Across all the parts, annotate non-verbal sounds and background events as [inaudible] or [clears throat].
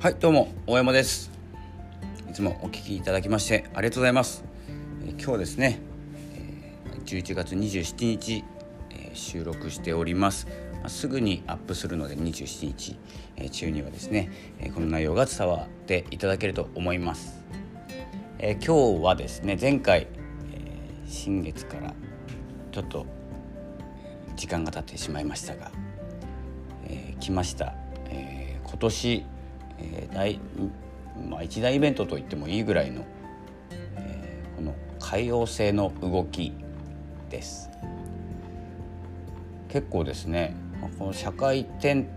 はいどうも大山です。いつもお聞きいただきましてありがとうございます、えー、今日ですね、え、11月27日、えー、収録しております。まあ、すぐにアップするので27日、えー、中にはですね、えー、この内容が伝わっていただけると思います、えー、今日はですね前回、え新月からちょっと時間が経ってしまいましたが、え来ました、え今年えー大まあ、一大イベントと言ってもいいぐらいの、えー、この海王星の動きです。結構ですねまこの社会天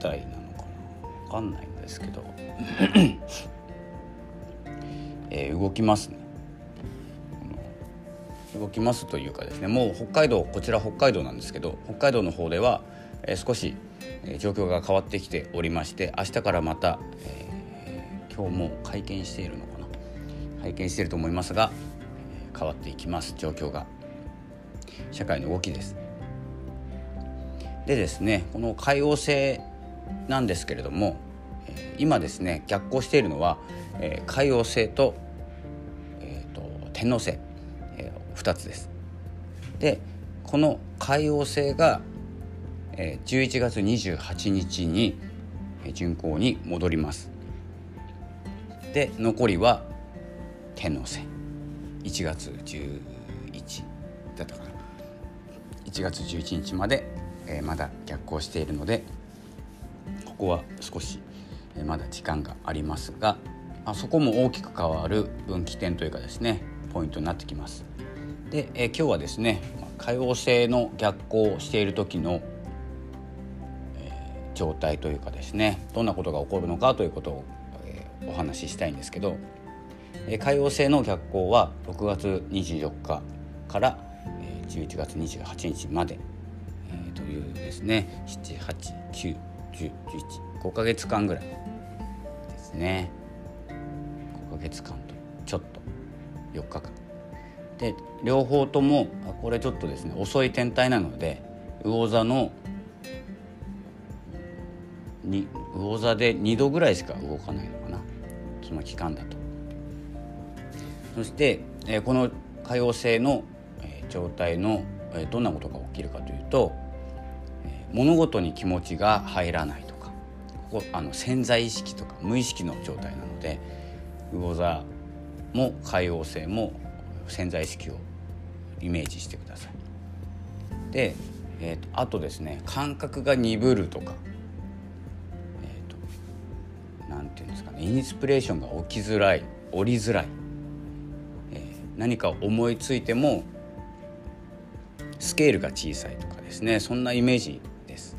体なのかな？分かんないんですけど、[coughs] えー、動きますね。動きますというかですねもう北海道こちら北海道なんですけど北海道の方では、えー、少し状況が変わってきておりまして明日からまた、えー、今日も会見しているのかな？拝見していると思いますが、変わっていきます。状況が。社会の動きです。でですねこの海王星なんですけれども、今ですね逆行しているのは、え海王星と,、えーと、と天王星、えー、2つです。でこの海王星が11月28日に巡航に戻ります。で残りは天王星。1月11だったかな。1月11日まで、えー、まだ逆行しているのでここは少し、えー、まだ時間がありますが、あ、そこも大きく変わる分岐点というかですねポイントになってきます。で、えー、今日はですね海王星の逆行している時の状態というかですねどんなことが起こるのかということを、え、お話ししたいんですけど、えー、海王星の逆行は6月24日から、えー、11月28日まで、えー、というですね7891011ヶ月間ぐらいですね。5ヶ月間とちょっと4日間。で両方ともこれちょっとですね遅い天体なので魚座のに魚座で2度ぐらいしか動かないのかなその期間だと。そして、えー、この海王星の、えー、状態の、えー、どんなことが起きるかというと、えー、物事に気持ちが入らないとかここあの潜在意識とか無意識の状態なので魚座も海王星も潜在意識をイメージしてください。で、えーとあとですね感覚が鈍るとかインスピレーションが起きづらい降りづらい、えー、何か思いついてもスケールが小さいとかですね。そんなイメージです。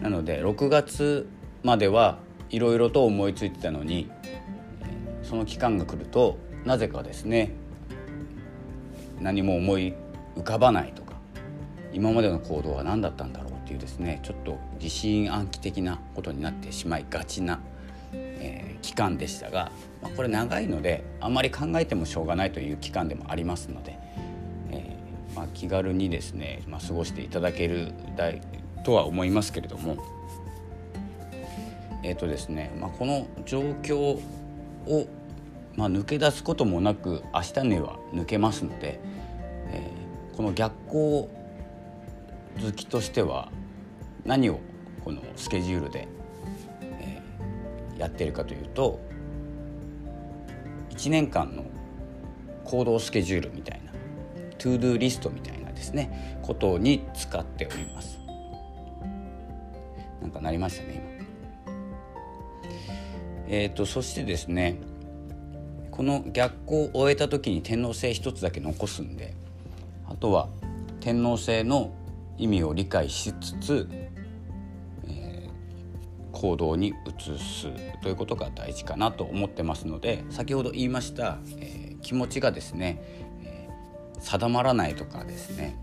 なので6月まではいろいろと思いついてたのに、えー、その期間が来るとなぜかですね何も思い浮かばないとか今までの行動は何だったんだろうっていうですねちょっと疑心暗鬼的なことになってしまいがちな、期間でしたが、まあ、これ長いのであまり考えてもしょうがないという期間でもありますので、えー、まあ、気軽にですね、まあ、過ごしていただけるとは思いますけれどもえ、ー、とですね、まあ、この状況を、まあ、抜け出すこともなく明日には抜けますので、えこの逆行好きとしては何をこのスケジュールでやってるかというと1年間の行動スケジュールみたいな to do リストみたいなですねことに使っております。なんかなりましたね今。えーと、そしてですねこの逆行を終えた時に天王星一つだけ残すんであとは天王星の意味を理解しつつ行動に移すということが大事かなと思ってますので先ほど言いました、えー、気持ちがですね、えー、定まらないとかですね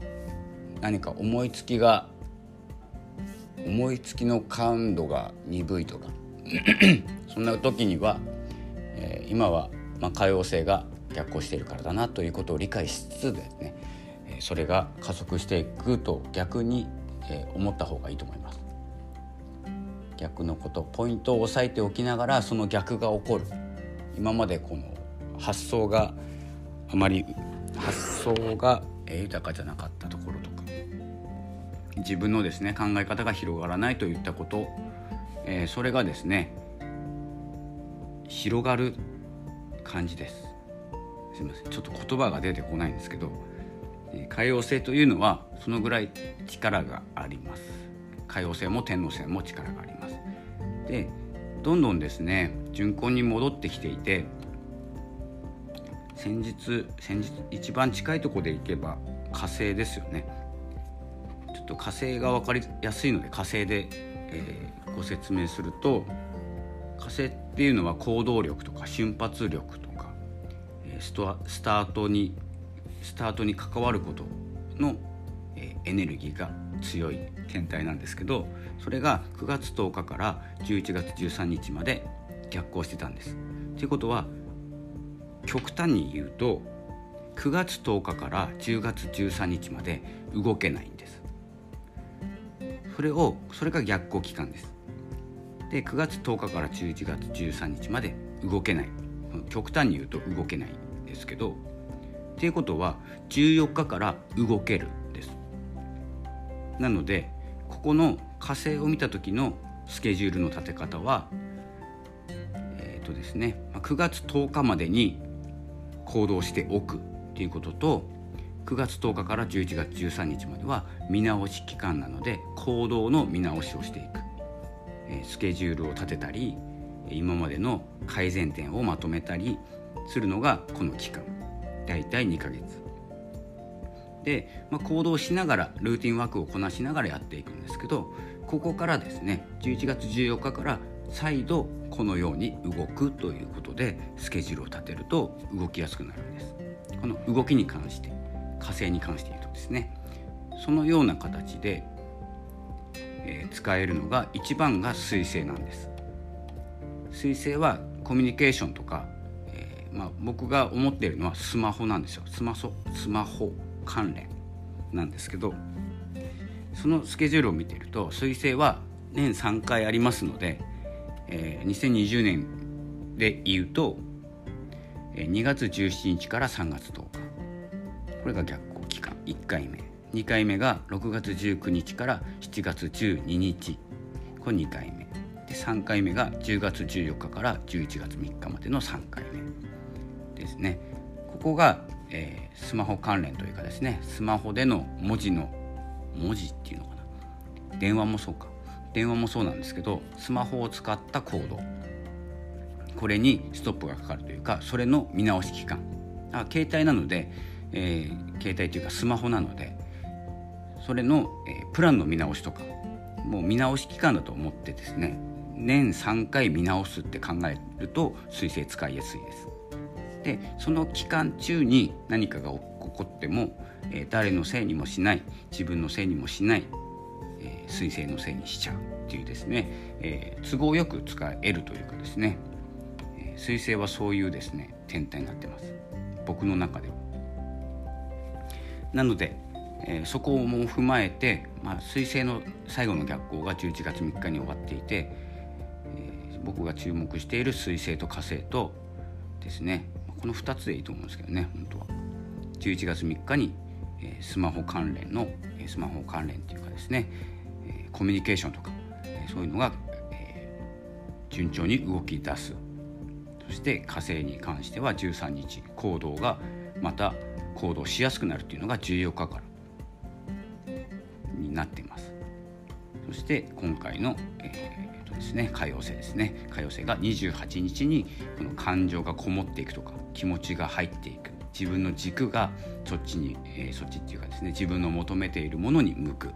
何か思いつきが思いつきの感度が鈍いとか [clears throat] そんな時には、えー、今はまあ可用性が逆行しているからだなということを理解しつつですねそれが加速していくと逆に思った方がいいと思います。逆のことポイントを押さえておきながらその逆が起こる。今までこの発想があまり発想が豊かじゃなかったところとか自分のですね考え方が広がらないといったこと、えー、それがですね広がる感じです。すいません。ちょっと言葉が出てこないんですけど海洋性というのはそのぐらい力があります。海洋性も天皇性も力があります。でどんどんですね巡行に戻ってきていて先日先日一番近いとこで行けば火星ですよね。ちょっと火星が分かりやすいので火星で、えー、ご説明すると火星っていうのは行動力とか瞬発力とかストスタートにスタートに関わることの、え、エネルギーが強い天体なんですけどそれが9月10日から11月13日まで逆行してたんです。ということは極端に言うと9月10日から10月13日まで動けないんです。それをそれが逆行期間です。で9月10日から11月13日まで動けない。極端に言うと動けないんですけどっていうことは14日から動ける。なのでここの火星を見た時のスケジュールの立て方はえっ、ー、とですね9月10日までに行動しておくということと9月10日から11月13日までは見直し期間なので行動の見直しをしていく、えスケジュールを立てたり今までの改善点をまとめたりするのがこの期間。だいたい2ヶ月。で、まあ、行動しながらルーティンワークをこなしながらやっていくんですけどここからですね11月14日から再度このように動くということでスケジュールを立てると動きやすくなるんです。この動きに関して火星に関して言うとですねそのような形で、えー、使えるのが一番が水星なんです。水星はコミュニケーションとか、えー、まあ、僕が思っているのはスマホなんですよ。スマホスマホ。関連なんですけどそのスケジュールを見ていると水星は年3回ありますのでえー、2020年で言うと2月17日から3月10日。これが逆行期間。1回目。2回目が6月19日から7月12日。これ2回目。で3回目が10月14日から11月3日までの3回目ですね。ここが、えー、スマホ関連というかですねスマホでの文字の文字っていうのかな。電話もそうか。電話もそうなんですけどスマホを使った行動。これにストップがかかるというかそれの見直し期間。あ携帯なので、えー、携帯というかスマホなのでそれの、えー、プランの見直しとかもう見直し期間だと思ってですね年3回見直すって考えると水星使いやすいです。でその期間中に何かが起こっても、えー、誰のせいにもしない自分のせいにもしないえー、彗星のせいにしちゃうっていうですね、えー、都合よく使えるというかですね、えー、彗星はそういうですね天体になってます僕の中では。なので、えー、そこも踏まえて、まあ、彗星の最後の逆行が11月3日に終わっていて、えー、僕が注目している彗星と火星とですねこの2つでいいと思うんですけどね本当は。11月3日に、えー、スマホ関連のスマホ関連というかですねえコミュニケーションとかえそういうのが、えー、順調に動き出す。そして火星に関しては13日行動がまた行動しやすくなるというのが14日からになっています。そして今回の、えーとですね、海洋星ですね。海洋星が28日にこの感情がこもっていくとか気持ちが入っていく自分の軸がそっちに、えー、そっちっていうかですね自分の求めているものに向くっ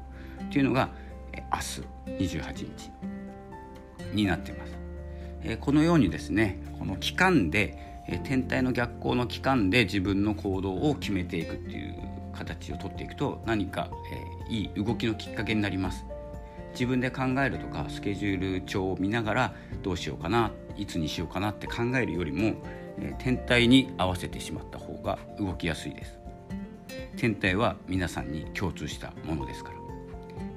ていうのがえ明日28日になってます。えこのようにですねこの期間で、え天体の逆行の期間で自分の行動を決めていくっていう形をとっていくと何か、えいい動きのきっかけになります。自分で考えるとかスケジュール帳を見ながらどうしようかないつにしようかなって考えるよりも、天体に合わせてしまった方が動きやすいです。天体は皆さんに共通したものですから。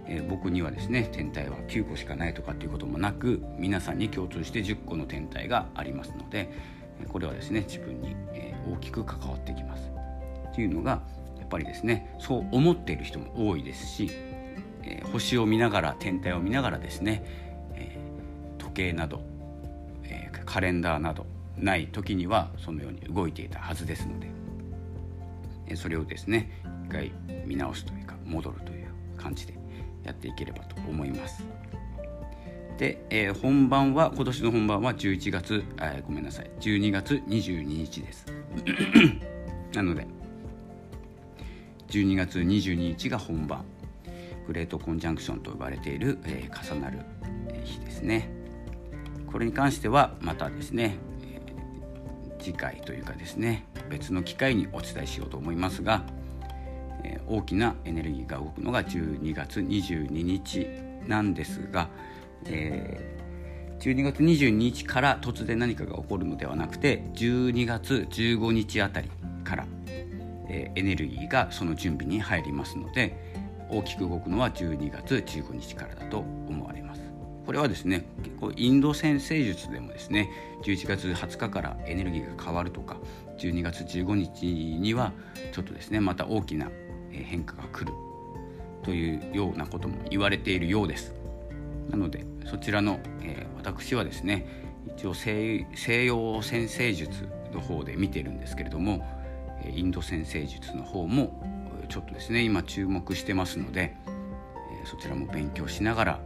えー、僕にはですね天体は9個しかないとかっていうこともなく皆さんに共通して10個の天体がありますのでこれはですね自分に、大きく関わってきます。っていうのがやっぱりですねそう思っている人も多いですし、えー、星を見ながら天体を見ながらですね、え、時計など、え、カレンダーなどない時にはそのように動いていたはずですので、それをですね一回見直すというか戻るという感じでやっていければと思います。で、えー、本番は今年の本番は11月、えー、ごめんなさい12月22日です。[clears throat] なので12月22日が本番。グレートコンジャンクションと呼ばれている、えー、重なる日ですね。これに関してはまたですね、次回というかですね別の機会にお伝えしようと思いますが、えー、大きなエネルギーが動くのが12月22日なんですが、えー、12月22日から突然何かが起こるのではなくて12月15日あたりから、えー、エネルギーがその準備に入りますので大きく動くのは12月15日からだと思われます。これはですね結構インド先生術でもですね11月20日からエネルギーが変わるとか12月15日にはちょっとですねまた大きな変化が来るというようなことも言われているようです。なのでそちらの、えー、私はですね一応西洋先生術の方で見てるんですけれどもインド先生術の方もちょっとですね今注目してますのでそちらも勉強しながら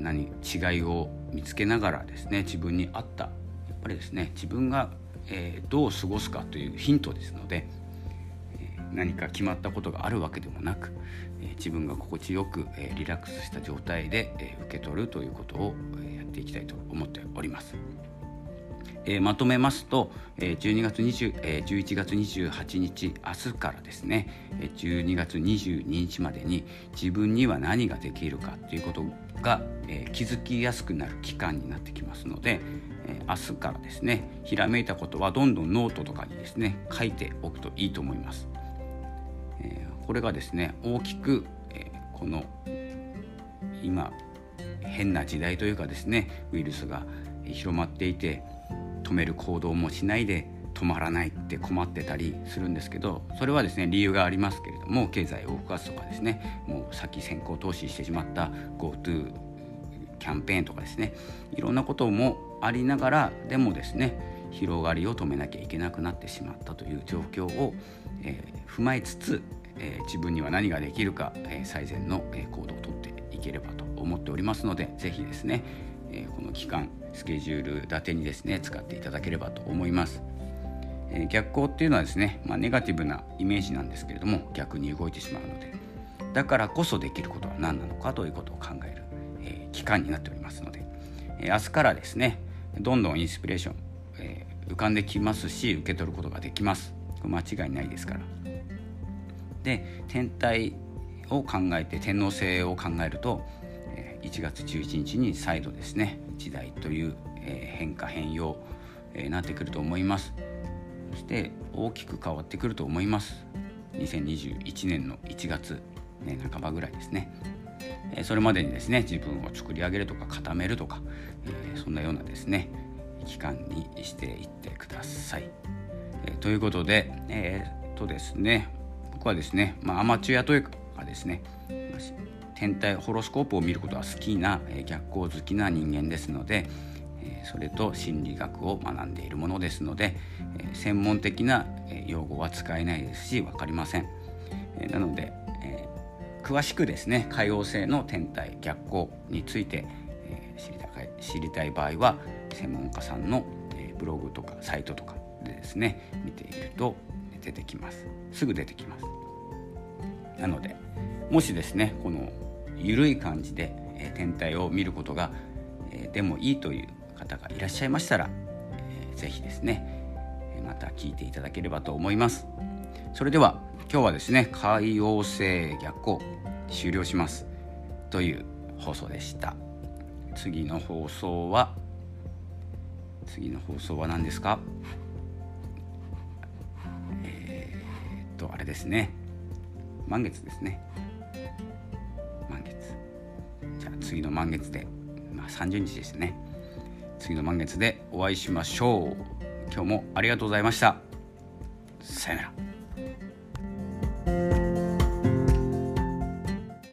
何違いを見つけながらですね自分に合ったやっぱりですね自分がどう過ごすかというヒントですので何か決まったことがあるわけでもなく自分が心地よくリラックスした状態で受け取るということをやっていきたいと思っております。えー、まとめますと、えー、12月20、えー、11月28日明日からですねえ12月22日までに自分には何ができるかということが、えー、気づきやすくなる期間になってきますので、えー、明日からですねひらめいたことはどんどんノートとかにですね書いておくといいと思います。えー、これがですね大きく、えー、この今変な時代というかですねウイルスが広まっていて止める行動もしないで止まらないって困ってたりするんですけどそれはですね理由がありますけれども経済を動かすとかですねもう先先行投資してしまった GoTo キャンペーンとかですねいろんなこともありながらでもですね広がりを止めなきゃいけなくなってしまったという状況を、えー、踏まえつつ、えー、自分には何ができるか、えー、最善の、行動をとっていければと思っておりますので是非ですね、えこの期間スケジュール立てにですね使っていただければと思います。え逆行っていうのはですね、まあ、ネガティブなイメージなんですけれども逆に動いてしまうのでだからこそできることは何なのかということを考える、え期間になっておりますので、え明日からですねどんどんインスピレーション、え浮かんできますし受け取ることができます間違いないですからで天体を考えて天皇制を考えると1月11日に再度ですね時代という変化変容なってくると思います。そして大きく変わってくると思います。2021年の1月、ね、半ばぐらいですね。それまでにですね自分を作り上げるとか固めるとか、えそんなようなですね期間にしていってください。えということでえー、っとですね僕はですね、まあ、アマチュアというかですね天体ホロスコープを見ることは好きな、え逆光好きな人間ですので、えそれと心理学を学んでいるものですので、え専門的な用語は使えないですし分かりません。えなので、え詳しくですね海王星の天体逆光について、え知りたい知りたい場合は専門家さんの、えブログとかサイトとかでですね見ていると出てきますすぐ出てきますなのでもしですねこの緩い感じで、え天体を見ることが、えでもいいという方がいらっしゃいましたら、えー、ぜひですねまた聞いていただければと思います。それでは今日はですね海王星逆行終了しますという放送でした。次の放送は次の放送は何ですか？えー、っとあれですね。満月ですね。次の満月で、まあ、30日ですね。次の満月でお会いしましょう。今日もありがとうございました。さよなら。